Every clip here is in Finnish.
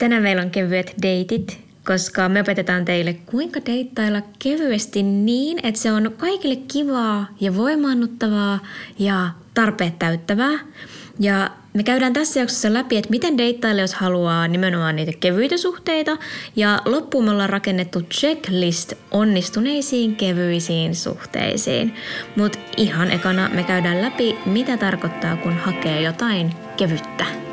Tänään meillä on kevyet deitit, koska me opetetaan teille, kuinka deittailla kevyesti niin, että se on kaikille kivaa ja voimaannuttavaa ja tarpeet täyttävää. Ja me käydään tässä jaksossa läpi, että miten deittailla, jos haluaa nimenomaan niitä kevyitä suhteita. Ja loppuun me ollaan rakennettu checklist onnistuneisiin kevyisiin suhteisiin. Mutta ihan ekana me käydään läpi, mitä tarkoittaa, kun hakee jotain kevyttä.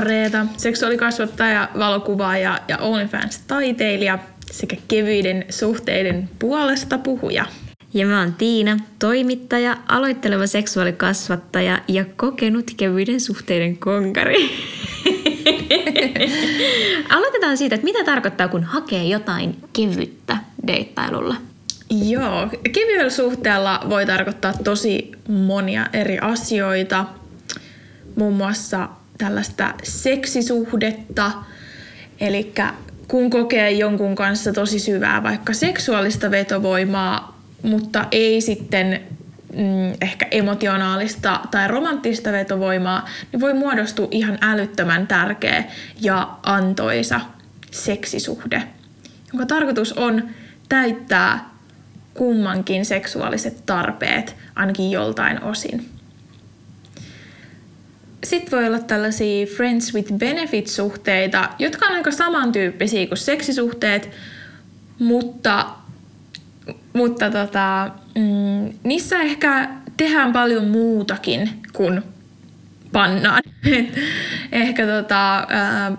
Reeta, seksuaalikasvattaja, valokuvaaja ja OnlyFans-taiteilija sekä kevyiden suhteiden puolesta puhuja. Ja mä oon Tiina, toimittaja, aloitteleva seksuaalikasvattaja ja kokenut kevyiden suhteiden konkari. Aloitetaan siitä, että mitä tarkoittaa, kun hakee jotain kevyttä deittailulla. Joo, kevyellä suhteella voi tarkoittaa tosi monia eri asioita. Muun muassa tällaista seksisuhdetta, eli kun kokee jonkun kanssa tosi syvää vaikka seksuaalista vetovoimaa, mutta ei sitten mm, ehkä emotionaalista tai romanttista vetovoimaa, niin voi muodostua ihan älyttömän tärkeä ja antoisa seksisuhde, jonka tarkoitus on täyttää kummankin seksuaaliset tarpeet ainakin joltain osin. Sitten voi olla tällaisia friends with benefit-suhteita, jotka on aika samantyyppisiä kuin seksisuhteet, mutta, mutta tota, mm, niissä ehkä tehdään paljon muutakin kuin pannaan. ehkä tota, ää,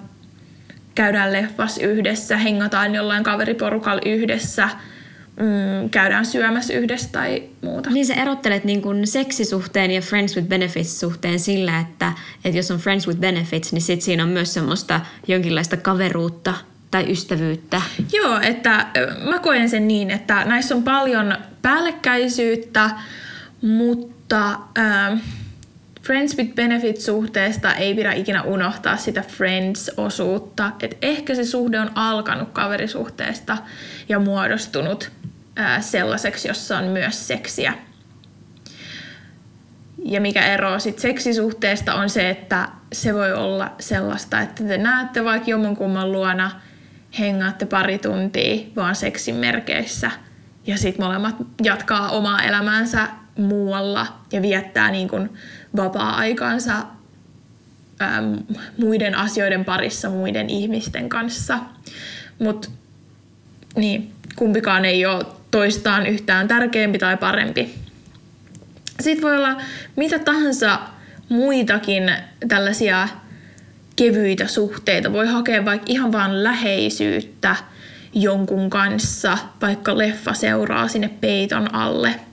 käydään leffas yhdessä, hengataan jollain kaveriporukalla yhdessä – mm, käydään syömässä yhdessä tai muuta. Niin sä erottelet niin kun seksisuhteen ja friends with benefits suhteen sillä, että, että jos on friends with benefits, niin sit siinä on myös semmoista jonkinlaista kaveruutta tai ystävyyttä. Joo, että mä koen sen niin, että näissä on paljon päällekkäisyyttä, mutta äh, Friends with Benefits-suhteesta ei pidä ikinä unohtaa sitä Friends-osuutta. Et ehkä se suhde on alkanut kaverisuhteesta ja muodostunut sellaiseksi, jossa on myös seksiä. Ja mikä ero sit seksisuhteesta on se, että se voi olla sellaista, että te näette vaikka jommankumman luona, hengaatte pari tuntia vaan seksin merkeissä ja sitten molemmat jatkaa omaa elämäänsä muualla ja viettää niin kuin vapaa-aikaansa äm, muiden asioiden parissa, muiden ihmisten kanssa. Mutta niin, kumpikaan ei ole toistaan yhtään tärkeämpi tai parempi. Sitten voi olla mitä tahansa muitakin tällaisia kevyitä suhteita. Voi hakea vaikka ihan vaan läheisyyttä jonkun kanssa, vaikka leffa seuraa sinne peiton alle –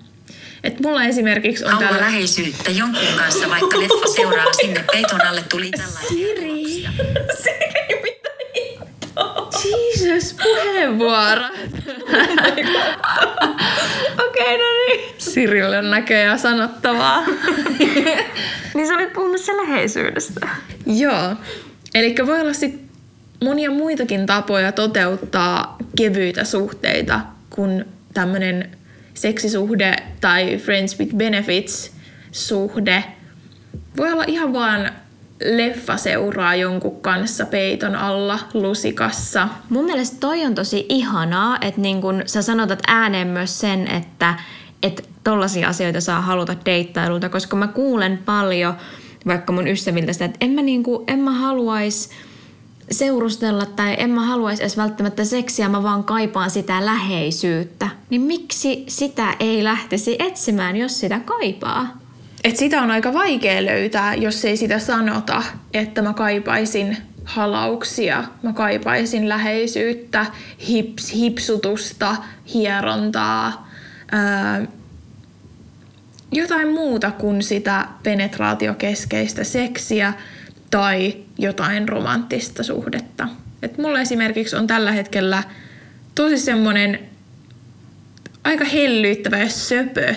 et mulla esimerkiksi on täällä... läheisyyttä jonkun kanssa, vaikka leffa seuraa sinne peiton alle tuli tällaisia Siri! Jesus, puheenvuoro. Okei, okay, no niin. Sirille on näköjään sanottavaa. niin sä olit puhumassa läheisyydestä. Joo. Eli voi olla sit monia muitakin tapoja toteuttaa kevyitä suhteita kuin tämmöinen seksisuhde tai friends with benefits suhde. Voi olla ihan vaan leffa seuraa jonkun kanssa peiton alla lusikassa. Mun mielestä toi on tosi ihanaa, että niin kun sä sanotat ääneen myös sen, että että tollaisia asioita saa haluta deittailulta, koska mä kuulen paljon vaikka mun ystäviltä sitä, että en mä, niinku, en mä haluaisi seurustella tai en mä haluaisi edes välttämättä seksiä, mä vaan kaipaan sitä läheisyyttä. Niin miksi sitä ei lähtisi etsimään, jos sitä kaipaa? Et sitä on aika vaikea löytää, jos ei sitä sanota, että mä kaipaisin halauksia, mä kaipaisin läheisyyttä, hips, hipsutusta, hierontaa, ää, jotain muuta kuin sitä penetraatiokeskeistä seksiä – tai jotain romanttista suhdetta. Et mulla esimerkiksi on tällä hetkellä tosi semmoinen aika hellyyttävä ja söpö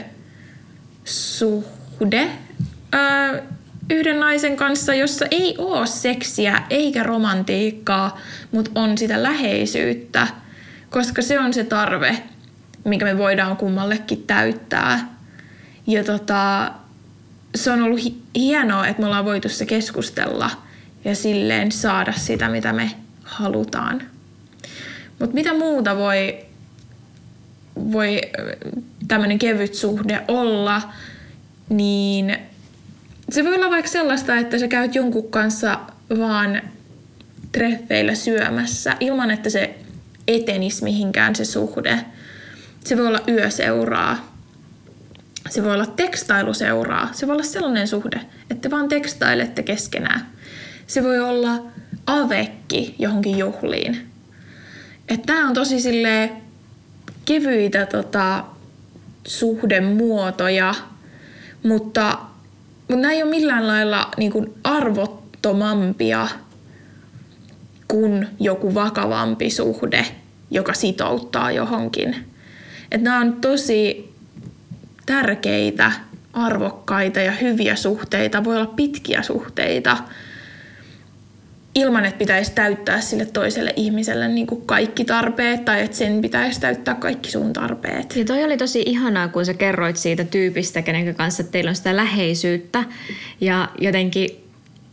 suhde ää, yhden naisen kanssa, jossa ei ole seksiä eikä romantiikkaa, mutta on sitä läheisyyttä, koska se on se tarve, mikä me voidaan kummallekin täyttää. Ja tota, se on ollut hi- hienoa, että me ollaan voitu se keskustella ja silleen saada sitä, mitä me halutaan. Mutta mitä muuta voi, voi tämmöinen kevyt suhde olla, niin se voi olla vaikka sellaista, että sä käyt jonkun kanssa vaan treffeillä syömässä ilman, että se etenisi mihinkään se suhde. Se voi olla yöseuraa. Se voi olla tekstailuseuraa. Se voi olla sellainen suhde, että vaan tekstailette keskenään. Se voi olla avekki johonkin juhliin. Että tää on tosi sille kevyitä tota, suhdemuotoja, mutta, mutta nämä ei ole millään lailla niin kuin arvottomampia kuin joku vakavampi suhde, joka sitouttaa johonkin. Että nämä on tosi tärkeitä, arvokkaita ja hyviä suhteita. Voi olla pitkiä suhteita ilman, että pitäisi täyttää sille toiselle ihmiselle niin kuin kaikki tarpeet tai että sen pitäisi täyttää kaikki sun tarpeet. Ja toi oli tosi ihanaa, kun sä kerroit siitä tyypistä, kenen kanssa teillä on sitä läheisyyttä. Ja jotenkin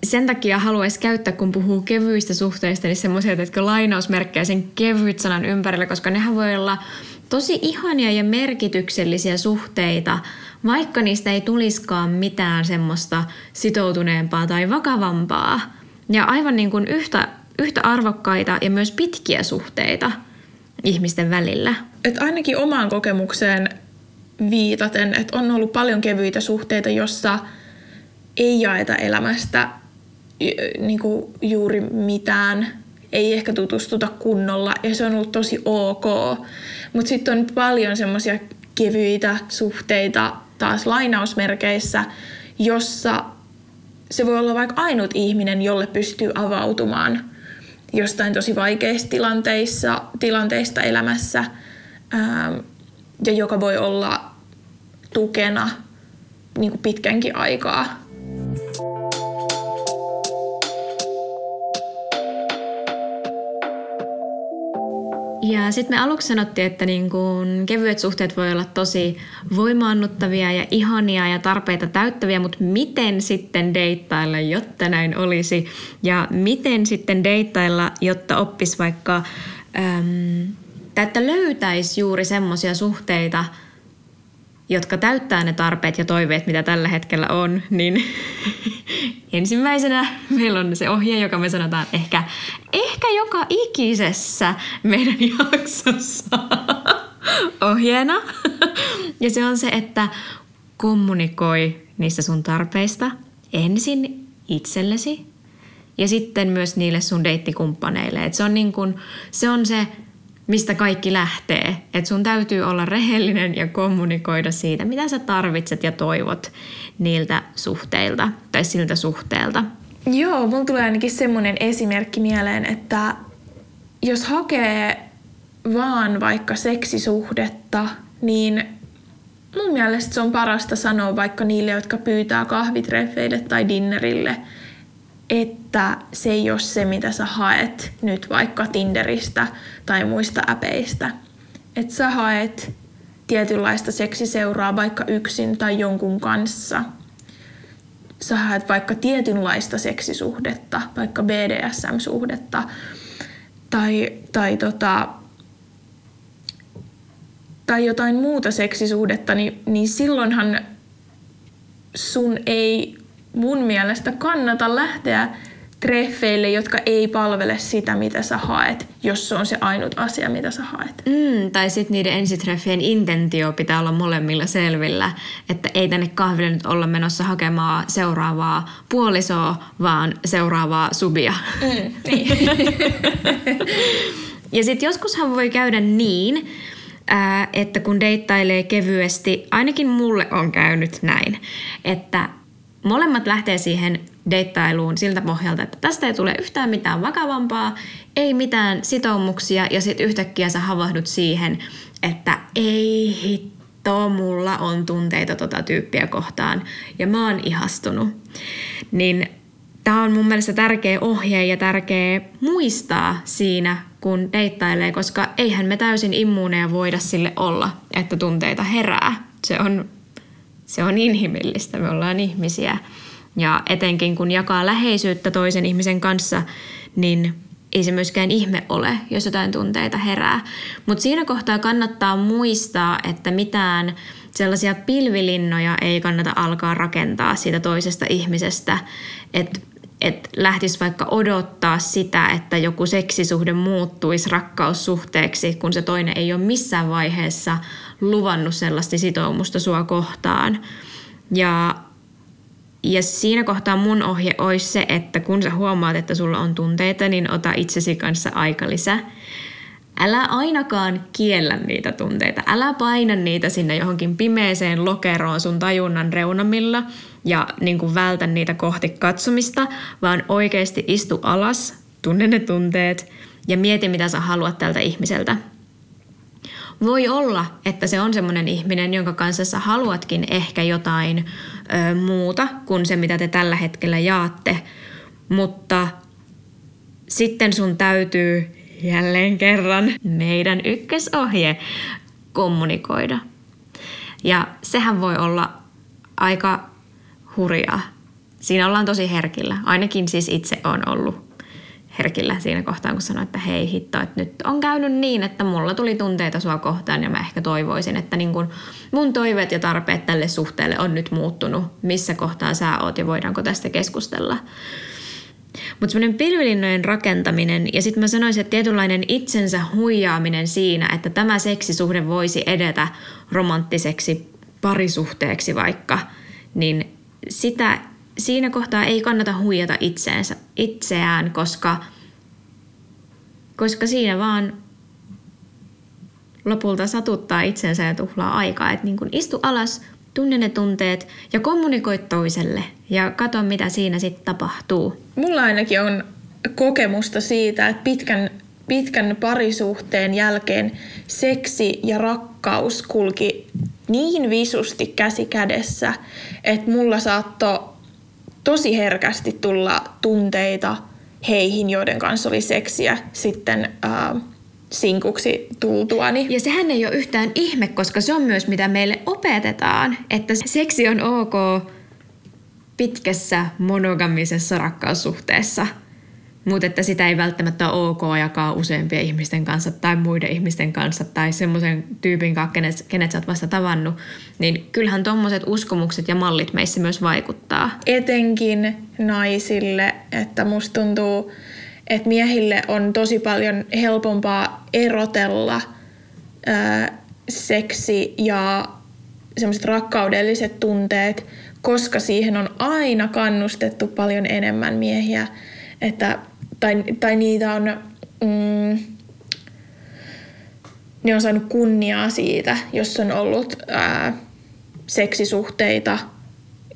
sen takia haluaisi käyttää, kun puhuu kevyistä suhteista, niin semmoisia, että lainausmerkkejä sen kevyt sanan ympärillä, koska nehän voi olla tosi ihania ja merkityksellisiä suhteita, vaikka niistä ei tuliskaan mitään semmoista sitoutuneempaa tai vakavampaa. Ja aivan niin kuin yhtä, yhtä arvokkaita ja myös pitkiä suhteita ihmisten välillä. Et ainakin omaan kokemukseen viitaten, että on ollut paljon kevyitä suhteita, jossa ei jaeta elämästä niin kuin juuri mitään, ei ehkä tutustuta kunnolla ja se on ollut tosi ok. Mutta sitten on paljon semmoisia kevyitä suhteita taas lainausmerkeissä, jossa se voi olla vaikka ainut ihminen, jolle pystyy avautumaan jostain tosi vaikeista tilanteissa, tilanteista elämässä ja joka voi olla tukena niin kuin pitkänkin aikaa. Ja sitten me aluksi sanottiin, että niin kun kevyet suhteet voi olla tosi voimaannuttavia ja ihania ja tarpeita täyttäviä, mutta miten sitten deittailla, jotta näin olisi? Ja miten sitten deittailla, jotta oppisi vaikka, äm, että löytäisi juuri semmoisia suhteita, jotka täyttää ne tarpeet ja toiveet, mitä tällä hetkellä on, niin ensimmäisenä meillä on se ohje, joka me sanotaan ehkä, ehkä joka ikisessä meidän jaksossa ohjeena. Ja se on se, että kommunikoi niistä sun tarpeista ensin itsellesi ja sitten myös niille sun deittikumppaneille. Et se, on niin kun, se on se mistä kaikki lähtee. Että sun täytyy olla rehellinen ja kommunikoida siitä, mitä sä tarvitset ja toivot niiltä suhteilta tai siltä suhteelta. Joo, mulla tulee ainakin semmoinen esimerkki mieleen, että jos hakee vaan vaikka seksisuhdetta, niin mun mielestä se on parasta sanoa vaikka niille, jotka pyytää kahvitreffeille tai dinnerille – että se ei ole se, mitä sä haet nyt vaikka Tinderistä tai muista äpeistä. Että sä haet tietynlaista seksiseuraa vaikka yksin tai jonkun kanssa. Sä haet vaikka tietynlaista seksisuhdetta, vaikka BDSM-suhdetta tai, tai, tota, tai jotain muuta seksisuhdetta, niin, niin silloinhan sun ei mun mielestä kannata lähteä treffeille, jotka ei palvele sitä, mitä sä haet, jos se on se ainut asia, mitä sä haet. Mm, tai sitten niiden ensitreffien intentio pitää olla molemmilla selvillä, että ei tänne kahville nyt olla menossa hakemaan seuraavaa puolisoa, vaan seuraavaa subia. Mm, niin. ja sitten joskushan voi käydä niin, että kun deittailee kevyesti, ainakin mulle on käynyt näin, että molemmat lähtee siihen deittailuun siltä pohjalta, että tästä ei tule yhtään mitään vakavampaa, ei mitään sitoumuksia ja sitten yhtäkkiä sä havahdut siihen, että ei hitto, mulla on tunteita tota tyyppiä kohtaan ja mä oon ihastunut. Niin tämä on mun mielestä tärkeä ohje ja tärkeä muistaa siinä, kun deittailee, koska eihän me täysin immuuneja voida sille olla, että tunteita herää. Se on, se on inhimillistä, me ollaan ihmisiä. Ja etenkin kun jakaa läheisyyttä toisen ihmisen kanssa, niin ei se myöskään ihme ole, jos jotain tunteita herää. Mutta siinä kohtaa kannattaa muistaa, että mitään sellaisia pilvilinnoja ei kannata alkaa rakentaa siitä toisesta ihmisestä, että et lähtisi vaikka odottaa sitä, että joku seksisuhde muuttuisi rakkaussuhteeksi, kun se toinen ei ole missään vaiheessa luvannut sellaista sitoumusta sua kohtaan. Ja ja siinä kohtaa mun ohje olisi se, että kun sä huomaat, että sulla on tunteita, niin ota itsesi kanssa lisä. Älä ainakaan kiellä niitä tunteita. Älä paina niitä sinne johonkin pimeeseen lokeroon sun tajunnan reunamilla ja niin kuin vältä niitä kohti katsomista, vaan oikeasti istu alas, tunne ne tunteet ja mieti, mitä sä haluat tältä ihmiseltä. Voi olla, että se on semmoinen ihminen, jonka kanssa sä haluatkin ehkä jotain ö, muuta kuin se, mitä te tällä hetkellä jaatte, mutta sitten sun täytyy jälleen kerran meidän ykkösohje kommunikoida. Ja sehän voi olla aika hurjaa. Siinä ollaan tosi herkillä. Ainakin siis itse on ollut herkillä siinä kohtaa, kun sanoin, että hei hitto, että nyt on käynyt niin, että mulla tuli tunteita sua kohtaan ja mä ehkä toivoisin, että niin kun mun toiveet ja tarpeet tälle suhteelle on nyt muuttunut. Missä kohtaa sä oot ja voidaanko tästä keskustella. Mutta semmoinen pilvilinnojen rakentaminen ja sitten mä sanoisin, että tietynlainen itsensä huijaaminen siinä, että tämä seksisuhde voisi edetä romanttiseksi parisuhteeksi vaikka, niin sitä siinä kohtaa ei kannata huijata itseensä, itseään, koska, koska siinä vaan lopulta satuttaa itsensä ja tuhlaa aikaa. Että niin kun istu alas, tunne ne tunteet ja kommunikoi toiselle ja katso, mitä siinä sitten tapahtuu. Mulla ainakin on kokemusta siitä, että pitkän, pitkän parisuhteen jälkeen seksi ja rakkaus kulki niin visusti käsi kädessä, että mulla saattoi tosi herkästi tulla tunteita heihin, joiden kanssa oli seksiä sitten äh, sinkuksi tultuani. Ja sehän ei ole yhtään ihme, koska se on myös mitä meille opetetaan, että seksi on ok pitkässä monogamisessa rakkaussuhteessa – mutta että sitä ei välttämättä ole ok jakaa useampien ihmisten kanssa tai muiden ihmisten kanssa tai semmoisen tyypin kanssa, kenet, kenet sä oot vasta tavannut, niin kyllähän tuommoiset uskomukset ja mallit meissä myös vaikuttaa. Etenkin naisille, että musta tuntuu, että miehille on tosi paljon helpompaa erotella ää, seksi ja semmoiset rakkaudelliset tunteet, koska siihen on aina kannustettu paljon enemmän miehiä. Että tai, tai niitä on, mm, ne on saanut kunniaa siitä, jos on ollut ää, seksisuhteita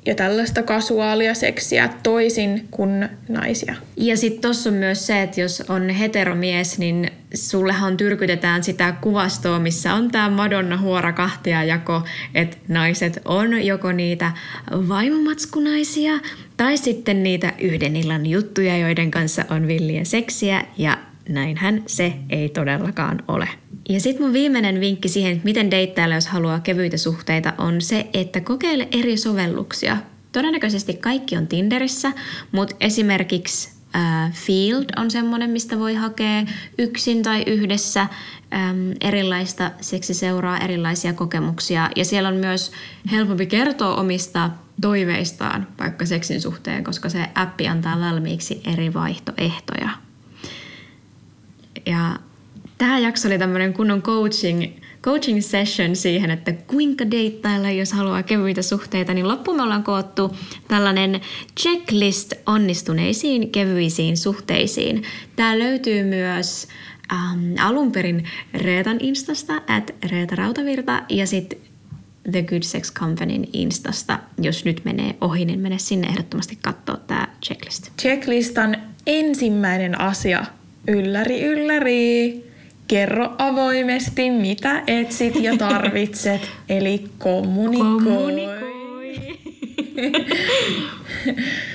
ja tällaista kasuaalia seksiä toisin kuin naisia. Ja sitten tuossa on myös se, että jos on heteromies, niin sullehan tyrkytetään sitä kuvastoa, missä on tämä Madonna huora kahtia jako, että naiset on joko niitä vaimomatskunaisia tai sitten niitä yhden illan juttuja, joiden kanssa on villiä seksiä ja näinhän se ei todellakaan ole. Ja sitten mun viimeinen vinkki siihen, miten deittailla, jos haluaa kevyitä suhteita, on se, että kokeile eri sovelluksia. Todennäköisesti kaikki on Tinderissä, mutta esimerkiksi äh, Field on semmoinen, mistä voi hakea yksin tai yhdessä äm, erilaista seksiseuraa, erilaisia kokemuksia. Ja siellä on myös helpompi kertoa omista toiveistaan vaikka seksin suhteen, koska se appi antaa valmiiksi eri vaihtoehtoja. Ja tämä jakso oli tämmöinen kunnon coaching, coaching session siihen, että kuinka deittailla, jos haluaa kevyitä suhteita, niin loppuun me ollaan koottu tällainen checklist onnistuneisiin kevyisiin suhteisiin. Tämä löytyy myös ähm, alun perin Reetan instasta, at Reeta Rautavirta, ja sitten The Good Sex Companyn Instasta. Jos nyt menee ohi, niin mene sinne ehdottomasti katsoa tämä checklist. Checklistan ensimmäinen asia. Ylläri, ylläri. Kerro avoimesti, mitä etsit ja tarvitset. Eli kommunikoi. Kommunikoi.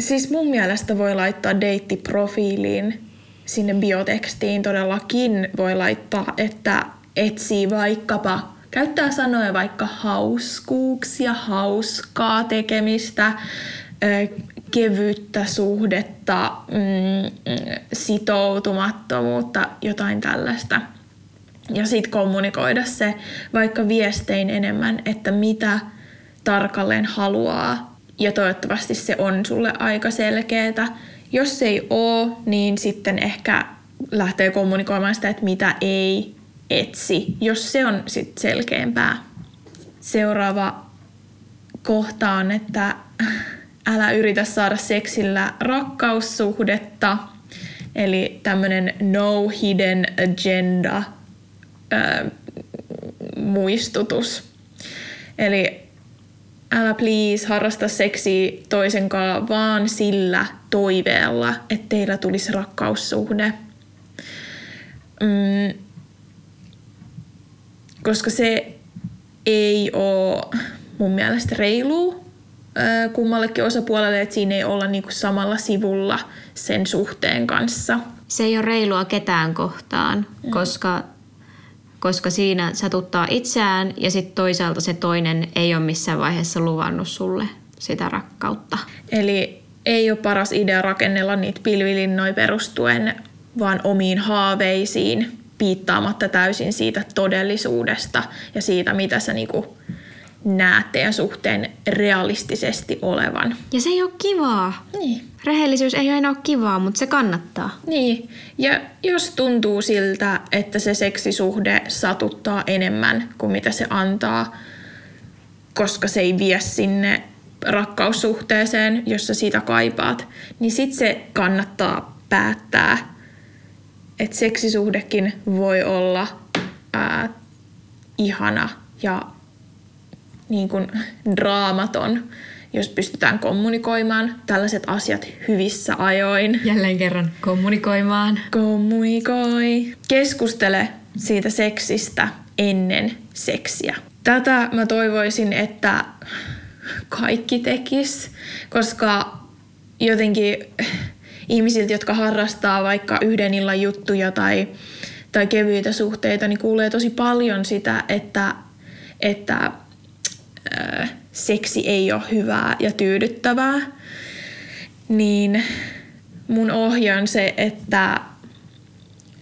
Siis mun mielestä voi laittaa deittiprofiiliin sinne biotekstiin todellakin voi laittaa, että etsii vaikkapa, käyttää sanoja vaikka hauskuuksia, hauskaa tekemistä, kevyttä suhdetta, mm, sitoutumattomuutta, jotain tällaista. Ja sitten kommunikoida se vaikka viestein enemmän, että mitä tarkalleen haluaa. Ja toivottavasti se on sulle aika selkeää. Jos se ei ole, niin sitten ehkä lähtee kommunikoimaan sitä, että mitä ei etsi, jos se on sitten selkeämpää. Seuraava kohta on, että älä yritä saada seksillä rakkaussuhdetta, eli tämmöinen no hidden agenda ää, muistutus. Eli älä please harrasta seksiä toisen kanssa vaan sillä toiveella, että teillä tulisi rakkaussuhde. Mm, koska se ei ole mun mielestä reilu kummallekin osapuolelle, että siinä ei olla niinku samalla sivulla sen suhteen kanssa. Se ei ole reilua ketään kohtaan, mm. koska, koska siinä satuttaa itseään ja sitten toisaalta se toinen ei ole missään vaiheessa luvannut sulle sitä rakkautta. Eli ei ole paras idea rakennella niitä pilvilinnoja perustuen vaan omiin haaveisiin, piittaamatta täysin siitä todellisuudesta ja siitä, mitä sä niinku näet teidän suhteen realistisesti olevan. Ja se ei ole kivaa. Niin. Rehellisyys ei aina ole kivaa, mutta se kannattaa. Niin, ja jos tuntuu siltä, että se seksisuhde satuttaa enemmän kuin mitä se antaa, koska se ei vie sinne rakkaussuhteeseen, jossa sitä kaipaat, niin sit se kannattaa päättää, että seksisuhdekin voi olla ää, ihana ja niin kuin draamaton, jos pystytään kommunikoimaan tällaiset asiat hyvissä ajoin. Jälleen kerran kommunikoimaan. Kommunikoi. Keskustele siitä seksistä ennen seksiä. Tätä mä toivoisin, että kaikki tekis, koska jotenkin ihmisiltä, jotka harrastaa vaikka yhden illan juttuja tai, tai kevyitä suhteita, niin kuulee tosi paljon sitä, että, että seksi ei ole hyvää ja tyydyttävää, niin mun ohje on se, että,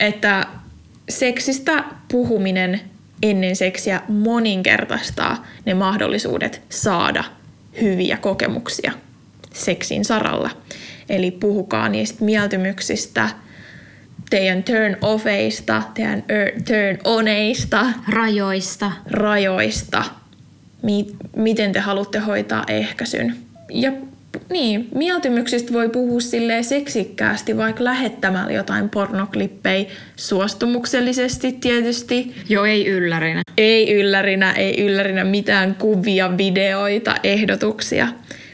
että seksistä puhuminen ennen seksiä moninkertaistaa ne mahdollisuudet saada hyviä kokemuksia seksin saralla. Eli puhukaa niistä mieltymyksistä, teidän turn offeista, teidän turn oneista, rajoista, rajoista – mi- miten te haluatte hoitaa ehkäisyn. Ja niin, mieltymyksistä voi puhua silleen seksikkäästi, vaikka lähettämällä jotain pornoklippejä suostumuksellisesti tietysti. Joo, ei yllärinä. Ei yllärinä, ei yllärinä mitään kuvia, videoita, ehdotuksia.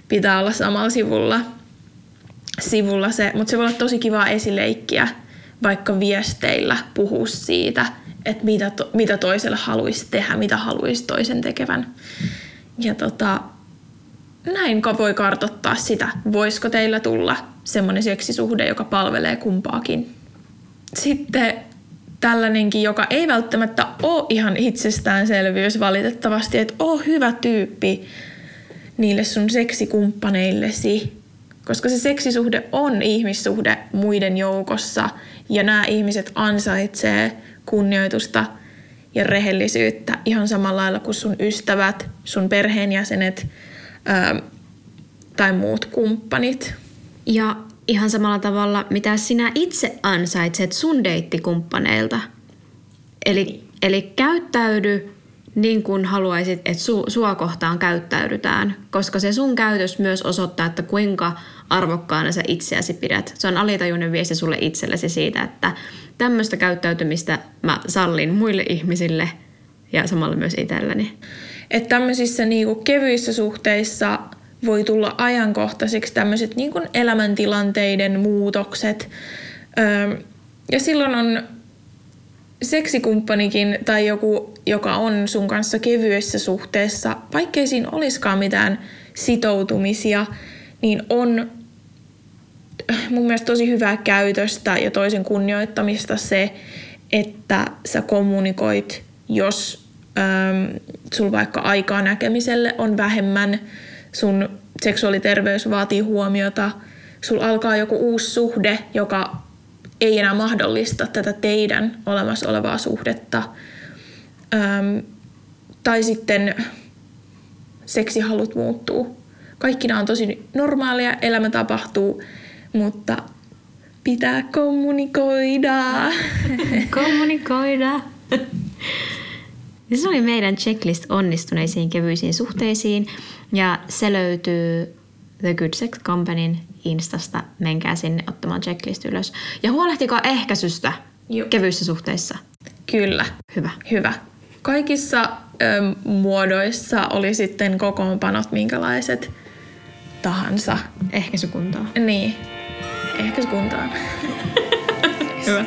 Pitää olla samalla sivulla, sivulla se, mutta se voi olla tosi kiva esileikkiä, vaikka viesteillä puhua siitä – että mitä, to, mitä toiselle haluaisi tehdä, mitä haluaisi toisen tekevän. Ja tota, näin voi kartottaa sitä, voisiko teillä tulla semmoinen seksisuhde, joka palvelee kumpaakin. Sitten tällainenkin, joka ei välttämättä ole ihan itsestäänselvyys valitettavasti, että oo hyvä tyyppi niille sun seksikumppaneillesi, koska se seksisuhde on ihmissuhde muiden joukossa ja nämä ihmiset ansaitsee kunnioitusta ja rehellisyyttä ihan samalla lailla kuin sun ystävät, sun perheenjäsenet ää, tai muut kumppanit. Ja ihan samalla tavalla, mitä sinä itse ansaitset sun deittikumppaneilta. Eli, eli käyttäydy niin kuin haluaisit, että su, sua kohtaan käyttäydytään, koska se sun käytös myös osoittaa, että kuinka arvokkaana sä itseäsi pidät. Se on alitajuinen viesti sulle itsellesi siitä, että tämmöistä käyttäytymistä mä sallin muille ihmisille ja samalla myös itselleni. Että tämmöisissä niinku kevyissä suhteissa voi tulla ajankohtaisiksi tämmöiset niinku elämäntilanteiden muutokset. Öö, ja silloin on seksikumppanikin tai joku, joka on sun kanssa kevyessä suhteessa, vaikkei siinä olisikaan mitään sitoutumisia, niin on mun mielestä tosi hyvää käytöstä ja toisen kunnioittamista se, että sä kommunikoit, jos ähm, sul vaikka aikaa näkemiselle on vähemmän, sun seksuaaliterveys vaatii huomiota, sul alkaa joku uusi suhde, joka ei enää mahdollista tätä teidän olemassa olevaa suhdetta. Ähm, tai sitten seksihalut muuttuu. Kaikki nämä on tosi normaalia, elämä tapahtuu, mutta pitää kommunikoida. kommunikoida. se oli meidän checklist onnistuneisiin kevyisiin suhteisiin ja se löytyy The Good Sex Companyn Instasta. Menkää sinne ottamaan checklist ylös. Ja huolehtikaa ehkäisystä Joo. kevyissä suhteissa. Kyllä. Hyvä. Hyvä. Kaikissa ö, muodoissa oli sitten kokoonpanot minkälaiset tahansa. Ehkäisykuntaa. Niin. Ehkä se kuntaan. Hyvä.